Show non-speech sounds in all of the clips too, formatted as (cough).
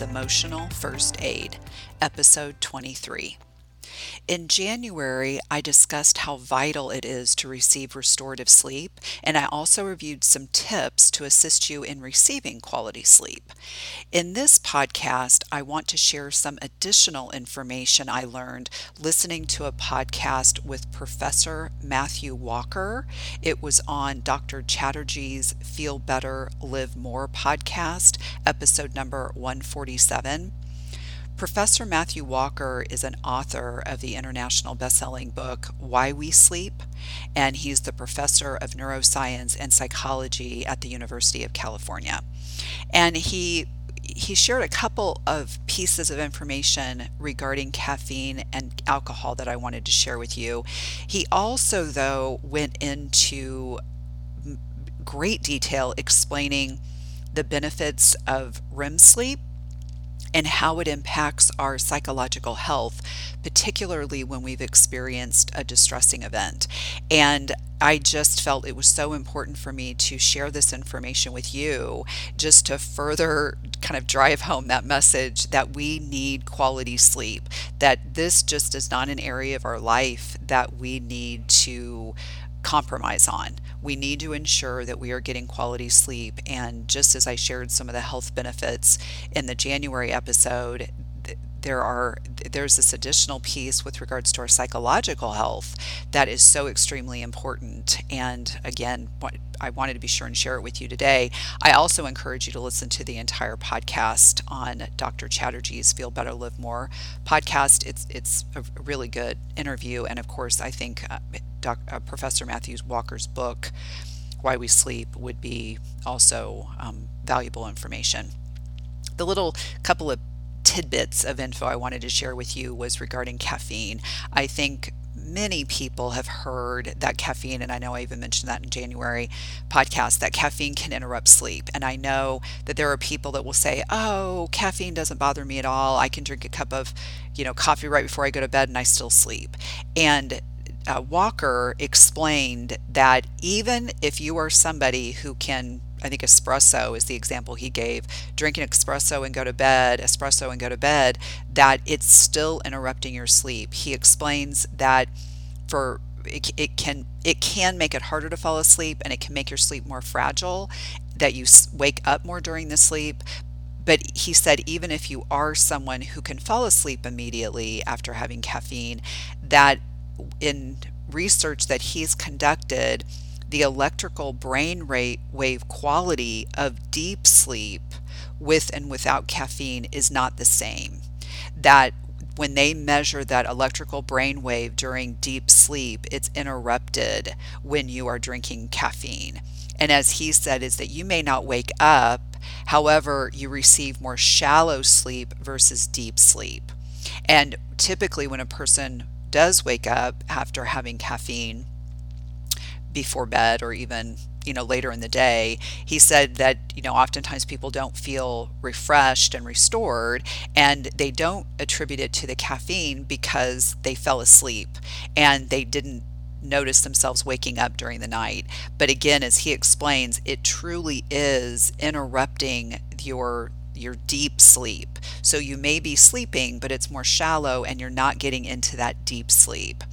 Emotional First Aid, Episode 23. In January, I discussed how vital it is to receive restorative sleep, and I also reviewed some tips to assist you in receiving quality sleep. In this podcast, I want to share some additional information I learned listening to a podcast with Professor Matthew Walker. It was on Dr. Chatterjee's Feel Better, Live More podcast, episode number 147. Professor Matthew Walker is an author of the international best-selling book Why We Sleep, and he's the professor of neuroscience and psychology at the University of California. And he he shared a couple of pieces of information regarding caffeine and alcohol that I wanted to share with you. He also though went into great detail explaining the benefits of REM sleep and how it impacts our psychological health, particularly when we've experienced a distressing event. And I just felt it was so important for me to share this information with you just to further kind of drive home that message that we need quality sleep, that this just is not an area of our life that we need to compromise on. We need to ensure that we are getting quality sleep. And just as I shared some of the health benefits in the January episode, there are there's this additional piece with regards to our psychological health that is so extremely important and again I wanted to be sure and share it with you today. I also encourage you to listen to the entire podcast on Dr. Chatterjee's Feel Better Live More podcast. It's it's a really good interview and of course I think uh, Doc, uh, Professor Matthews Walker's book Why We Sleep would be also um, valuable information. The little couple of tidbits of info I wanted to share with you was regarding caffeine. I think many people have heard that caffeine, and I know I even mentioned that in January podcast, that caffeine can interrupt sleep. And I know that there are people that will say, oh, caffeine doesn't bother me at all. I can drink a cup of, you know, coffee right before I go to bed and I still sleep. And uh, Walker explained that even if you are somebody who can I think espresso is the example he gave. Drink an espresso and go to bed, espresso and go to bed, that it's still interrupting your sleep. He explains that for it, it can it can make it harder to fall asleep and it can make your sleep more fragile that you wake up more during the sleep but he said even if you are someone who can fall asleep immediately after having caffeine that in research that he's conducted the electrical brain rate wave quality of deep sleep with and without caffeine is not the same. That when they measure that electrical brain wave during deep sleep, it's interrupted when you are drinking caffeine. And as he said, is that you may not wake up, however, you receive more shallow sleep versus deep sleep. And typically, when a person does wake up after having caffeine, before bed or even you know later in the day he said that you know oftentimes people don't feel refreshed and restored and they don't attribute it to the caffeine because they fell asleep and they didn't notice themselves waking up during the night. But again as he explains it truly is interrupting your your deep sleep. So you may be sleeping, but it's more shallow and you're not getting into that deep sleep.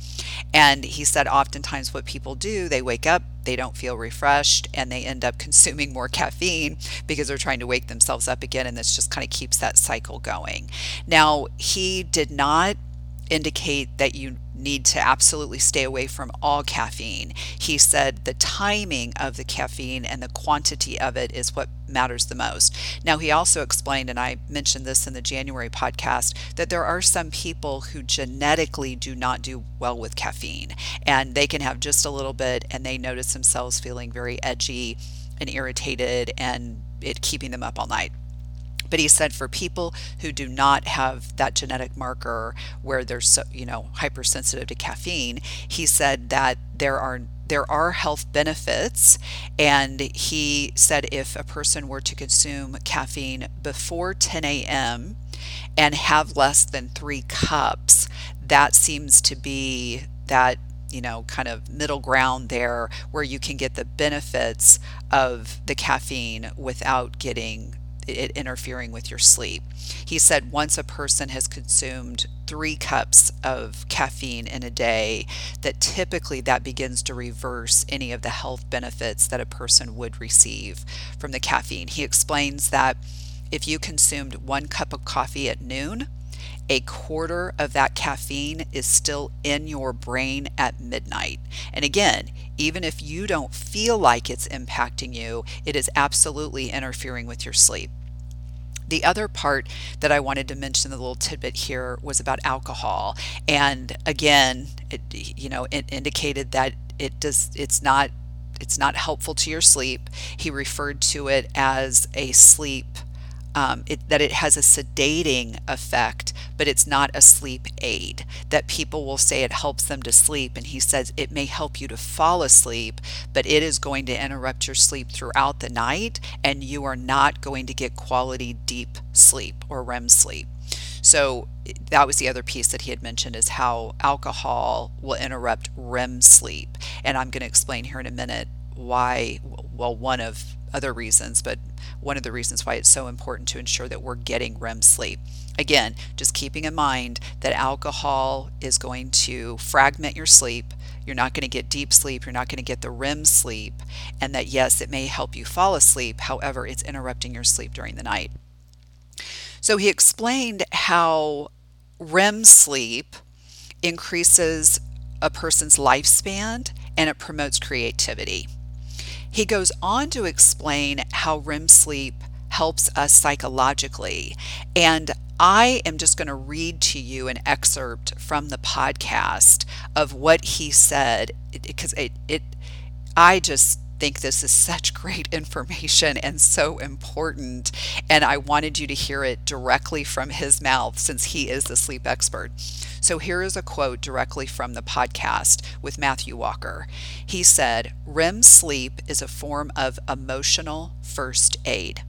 And he said oftentimes what people do, they wake up, they don't feel refreshed, and they end up (laughs) consuming more caffeine because they're trying to wake themselves up again. And this just kind of keeps that cycle going. Now, he did not indicate that you need to absolutely stay away from all caffeine. He said the timing of the caffeine and the quantity of it is what matters the most. Now, he also explained, and I mentioned this in the January podcast, that there are some people who genetically do not do well with caffeine, and they can have just a little bit and they notice themselves feeling very edgy and irritated and it keeping them up all night. But he said for people who do not have that genetic marker where they're so, you know, hypersensitive to caffeine, he said that there are there are health benefits and he said if a person were to consume caffeine before 10 a.m. and have less than 3 cups, that seems to be that you know, kind of middle ground there where you can get the benefits of the caffeine without getting it interfering with your sleep. He said once a person has consumed three cups of caffeine in a day, that typically that begins to reverse any of the health benefits that a person would receive from the caffeine. He explains that if you consumed one cup of coffee at noon, a quarter of that caffeine is still in your brain at midnight. And again, even if you don't feel like it's impacting you, it is absolutely interfering with your sleep. The other part that I wanted to mention, the little tidbit here, was about alcohol. And again, it, you know, it indicated that it does, it's not, it's not helpful to your sleep. He referred to it as a sleep um, it, that it has a sedating effect, but it's not a sleep aid. That people will say it helps them to sleep, and he says it may help you to fall asleep, but it is going to interrupt your sleep throughout the night, and you are not going to get quality deep sleep or REM sleep. So that was the other piece that he had mentioned is how alcohol will interrupt REM sleep. And I'm going to explain here in a minute why, well, one of other reasons, but one of the reasons why it's so important to ensure that we're getting REM sleep. Again, just keeping in mind that alcohol is going to fragment your sleep. You're not going to get deep sleep. You're not going to get the REM sleep. And that, yes, it may help you fall asleep. However, it's interrupting your sleep during the night. So he explained how REM sleep increases a person's lifespan and it promotes creativity. He goes on to explain how REM sleep helps us psychologically. And I am just going to read to you an excerpt from the podcast of what he said because it, it, I just think this is such great information and so important. And I wanted you to hear it directly from his mouth since he is the sleep expert. So here is a quote directly from the podcast with Matthew Walker. He said, REM sleep is a form of emotional first aid.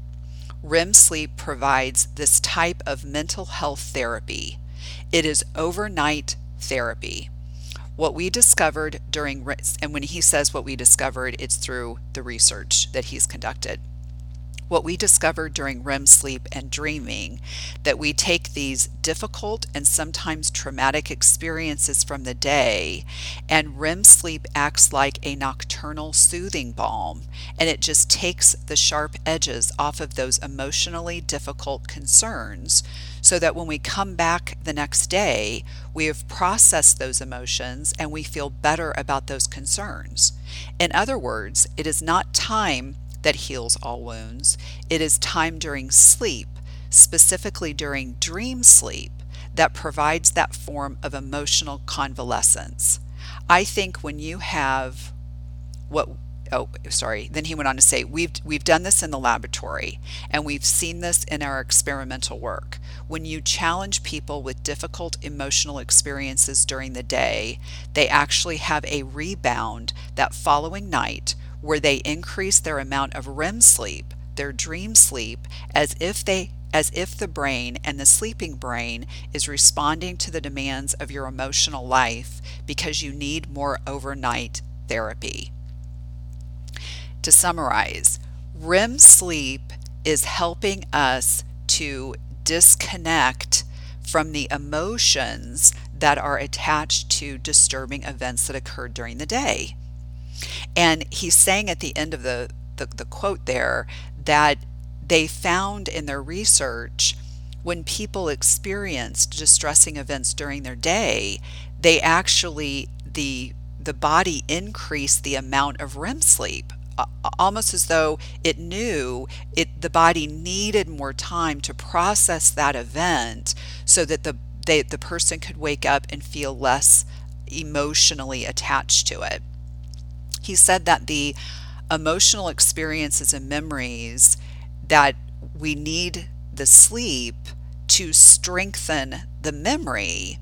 REM sleep provides this type of mental health therapy. It is overnight therapy. What we discovered during, and when he says what we discovered, it's through the research that he's conducted what we discovered during REM sleep and dreaming that we take these difficult and sometimes traumatic experiences from the day, and REM sleep acts like a nocturnal soothing balm, and it just takes the sharp edges off of those emotionally difficult concerns so that when we come back the next day, we have processed those emotions and we feel better about those concerns. In other words, it is not time that heals all wounds. It is time during sleep, specifically during dream sleep, that provides that form of emotional convalescence. I think when you have what oh sorry then he went on to say we've we've done this in the laboratory and we've seen this in our experimental work when you challenge people with difficult emotional experiences during the day they actually have a rebound that following night where they increase their amount of REM sleep, their dream sleep, as if they as if the brain and the sleeping brain is responding to the demands of your emotional life because you need more overnight therapy. To summarize, REM sleep is helping us to disconnect from the emotions that are attached to disturbing events that occurred during the day. And he's saying at the end of the, the, the quote there that they found in their research when people experienced distressing events during their day, they actually the the body increased the amount of REM sleep. Almost as though it knew it the body needed more time to process that event so that the they, the person could wake up and feel less emotionally attached to it he said that the emotional experiences and memories that we need the sleep to strengthen the memory,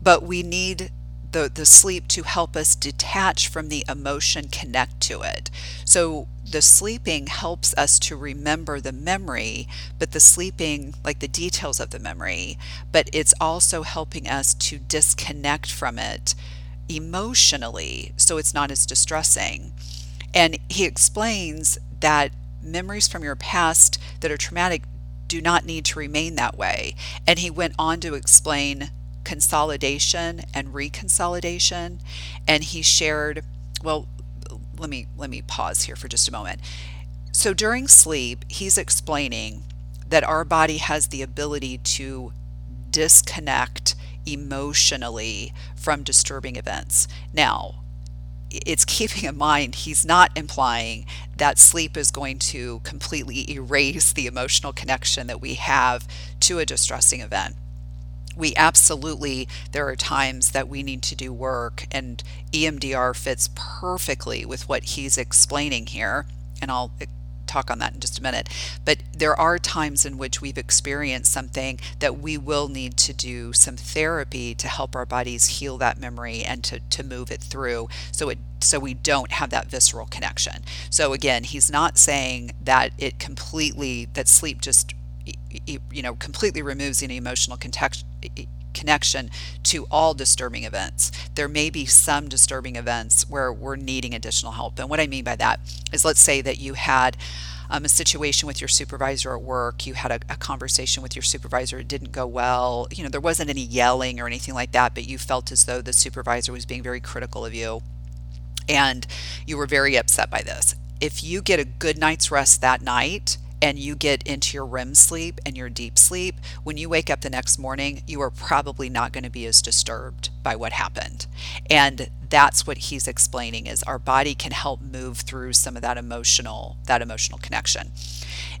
but we need the, the sleep to help us detach from the emotion, connect to it. So the sleeping helps us to remember the memory, but the sleeping, like the details of the memory, but it's also helping us to disconnect from it emotionally so it's not as distressing. And he explains that memories from your past that are traumatic do not need to remain that way. And he went on to explain consolidation and reconsolidation. And he shared, well, let me let me pause here for just a moment. So during sleep, he's explaining that our body has the ability to disconnect emotionally from disturbing events. Now, it's (laughs) keeping in mind he's not implying that sleep is going to completely erase the emotional connection that we have to a distressing event. We absolutely, there are times that we need to do work, and EMDR fits perfectly with what he's explaining here. And I'll talk on that in just a minute. But there are times in which we've experienced something that we will need to do some therapy to help our bodies heal that memory and to, to move it through so it so we don't have that visceral connection. So again, he's not saying that it completely that sleep just you know completely removes any emotional context connection to all disturbing events. There may be some disturbing events where we're needing additional help. And what I mean by that is let's say that you had um, a situation with your supervisor at work, you had a, a, conversation with your supervisor, it didn't go well, you know, there wasn't any yelling or anything like that, but you felt as though the supervisor was being very critical of you and you were very upset by this. If you get a good night's rest that night, and you get into your REM sleep and your deep sleep, when you wake up the next morning, you are probably not going to be as disturbed by what happened. And that's what he's explaining is our body can help move through some of that emotional that emotional connection.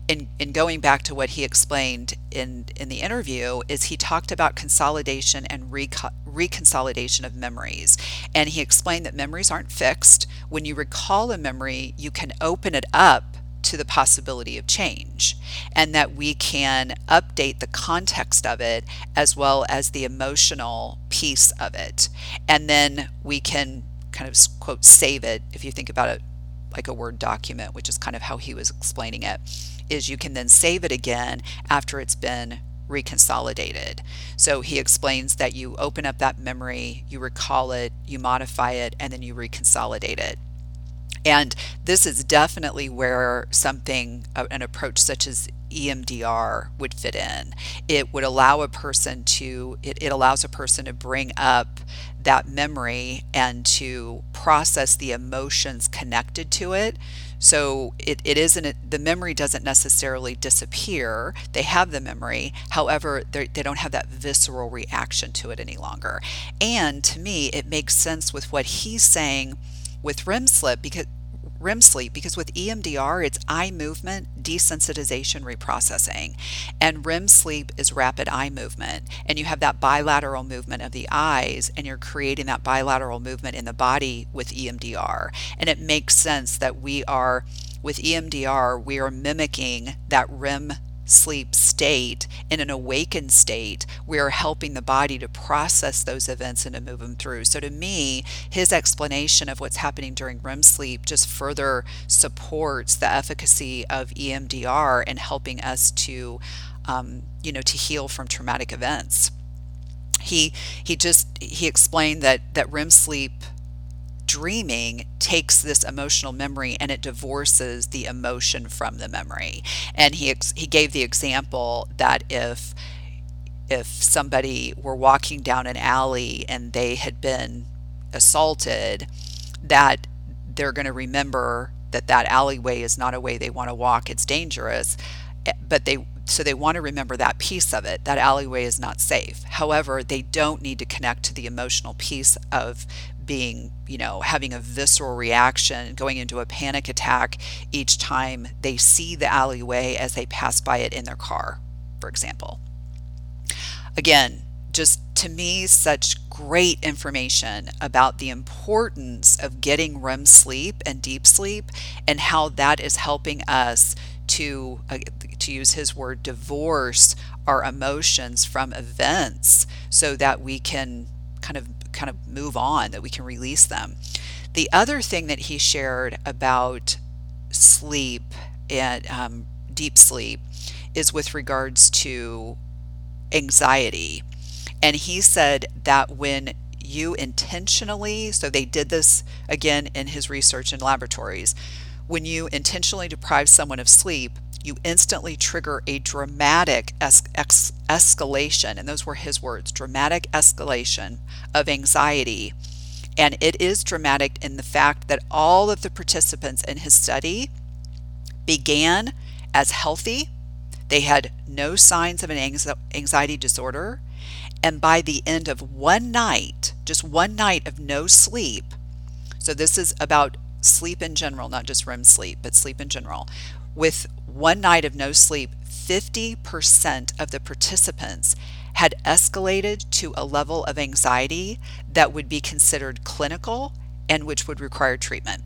In, in going back to what he explained in, in the interview is he talked about consolidation and reco- reconsolidation of memories and he explained that memories aren't fixed when you recall a memory you can open it up to the possibility of change and that we can update the context of it as well as the emotional piece of it. And then we can kind of quote save it if you think about it like a Word document, which is kind of how he was explaining it, is you can then save it again after it's been reconsolidated. So he explains that you open up that memory, you recall it, you modify it, and then you reconsolidate it. And this is definitely where something, an approach such as EMDR would fit in. It would allow a person to, it, it allows a person to bring up that memory and to process the emotions connected to it. So it, it isn't, the memory doesn't necessarily disappear. They have the memory. However, they don't have that visceral reaction to it any longer. And to me, it makes sense with what he's saying with REM sleep because REM sleep because with EMDR it's eye movement desensitization reprocessing and REM sleep is rapid eye movement and you have that bilateral movement of the eyes and you're creating that bilateral movement in the body with EMDR and it makes sense that we are with EMDR we are mimicking that REM sleep state, in an awakened state, we are helping the body to process those events and to move them through. So, to me, his explanation of what's happening during REM sleep just further supports the efficacy of EMDR in helping us to, um, you know, to heal from traumatic events. He he just he explained that that REM sleep dreaming takes this emotional memory and it divorces the emotion from the memory. And he ex- he gave the example that if if somebody were walking down an alley and they had been assaulted, that they're going to remember that that alleyway is not a way they want to walk. It's dangerous, but they so they want to remember that piece of it that alleyway is not safe however they don't need to connect to the emotional piece of being, you know, having a visceral reaction, going into a panic attack each time they see the alleyway as they pass by it in their car, for example. Again, just to me, such great information about the importance of getting REM sleep and deep sleep and how that is helping us to, uh, to use his word, divorce our emotions from events so that we can kind of kind of move on, that we can release them. The other thing that he shared about sleep and um, deep sleep is with regards to anxiety. And he said that when you intentionally, so they did this again in his research in laboratories, When you intentionally deprive someone of sleep, you instantly trigger a dramatic es- ex- escalation, and those were his words dramatic escalation of anxiety. And it is dramatic in the fact that all of the participants in his study began as healthy. They had no signs of an anxiety disorder. And by the end of one night, just one night of no sleep, so this is about sleep in general, not just REM sleep, but sleep in general. With one night of no sleep, 50% of the participants had escalated to a level of anxiety that would be considered clinical and which would require treatment.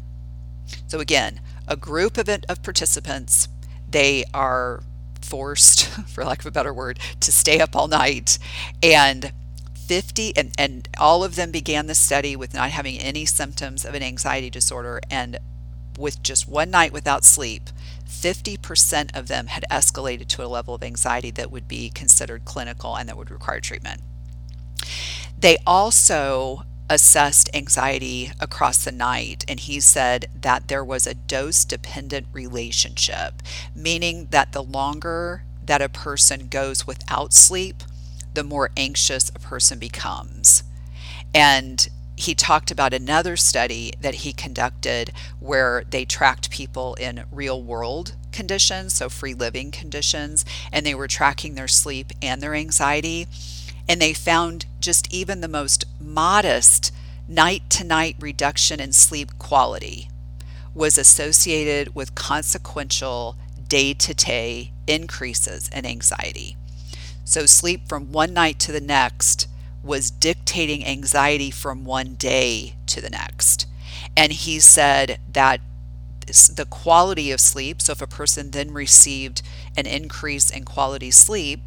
So, again, a group of, of participants, they are forced, (laughs) for lack of a better word, to stay up all night. And 50, and, and all of them began the study with not having any symptoms of an anxiety disorder. And with just one night without sleep, 50% of them had escalated to a level of anxiety that would be considered clinical and that would require treatment. They also assessed anxiety across the night, and he said that there was a dose dependent relationship, meaning that the longer that a person goes without sleep, the more anxious a person becomes. And he talked about another study that he conducted where they tracked people in real world conditions, so free living conditions, and they were tracking their sleep and their anxiety. And they found just even the most modest night to night reduction in sleep quality was associated with consequential day to day increases in anxiety. So, sleep from one night to the next was dictating anxiety from one day to the next. And he said that the quality of sleep, so if a person then received an increase in quality sleep,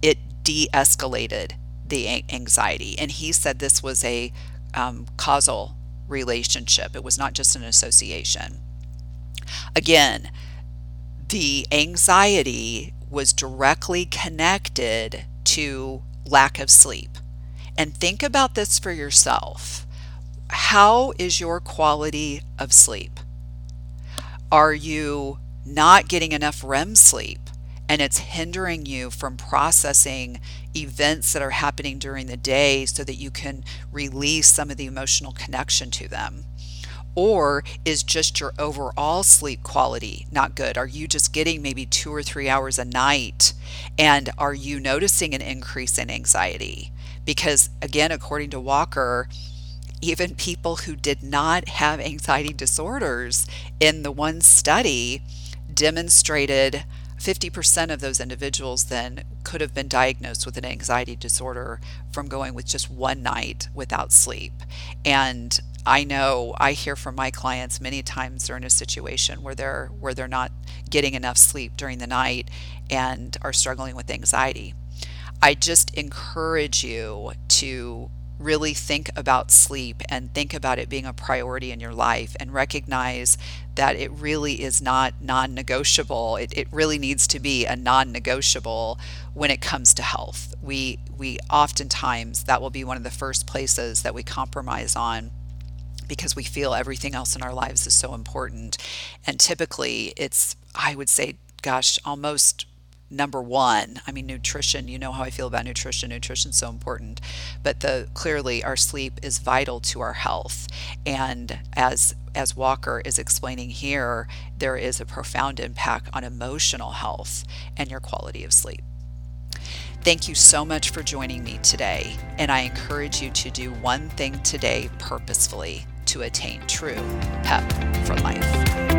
it de escalated the anxiety. And he said this was a um, causal relationship, it was not just an association. Again, the anxiety was directly connected to lack of sleep. And think about this for yourself. How is your quality of sleep? Are you not getting enough REM sleep and it's hindering you from processing events that are happening during the day so that you can release some of the emotional connection to them? Or is just your overall sleep quality not good? Are you just getting maybe two or three hours a night? And are you noticing an increase in anxiety? Because, again, according to Walker, even people who did not have anxiety disorders in the one study demonstrated 50% of those individuals then could have been diagnosed with an anxiety disorder from going with just one night without sleep. And I know I hear from my clients many times they're in a situation where they're where they're not getting enough sleep during the night and are struggling with anxiety. I just encourage you to really think about sleep and think about it being a priority in your life and recognize that it really is not non negotiable. It, it really needs to be a non negotiable when it comes to health. We, we oftentimes, that will be one of the first places that we compromise on because we feel everything else in our lives is so important. And typically, it's, I would say, gosh, almost number one. I mean nutrition you know how i feel about nutrition. Nutrition's so important. But the clearly our sleep is vital to our health. And as as walker is explaining here there is a profound impact on emotional health and your quality of sleep. Thank you so much for joining me today, and I encourage you to do one thing today purposefully to attain true PEP for life.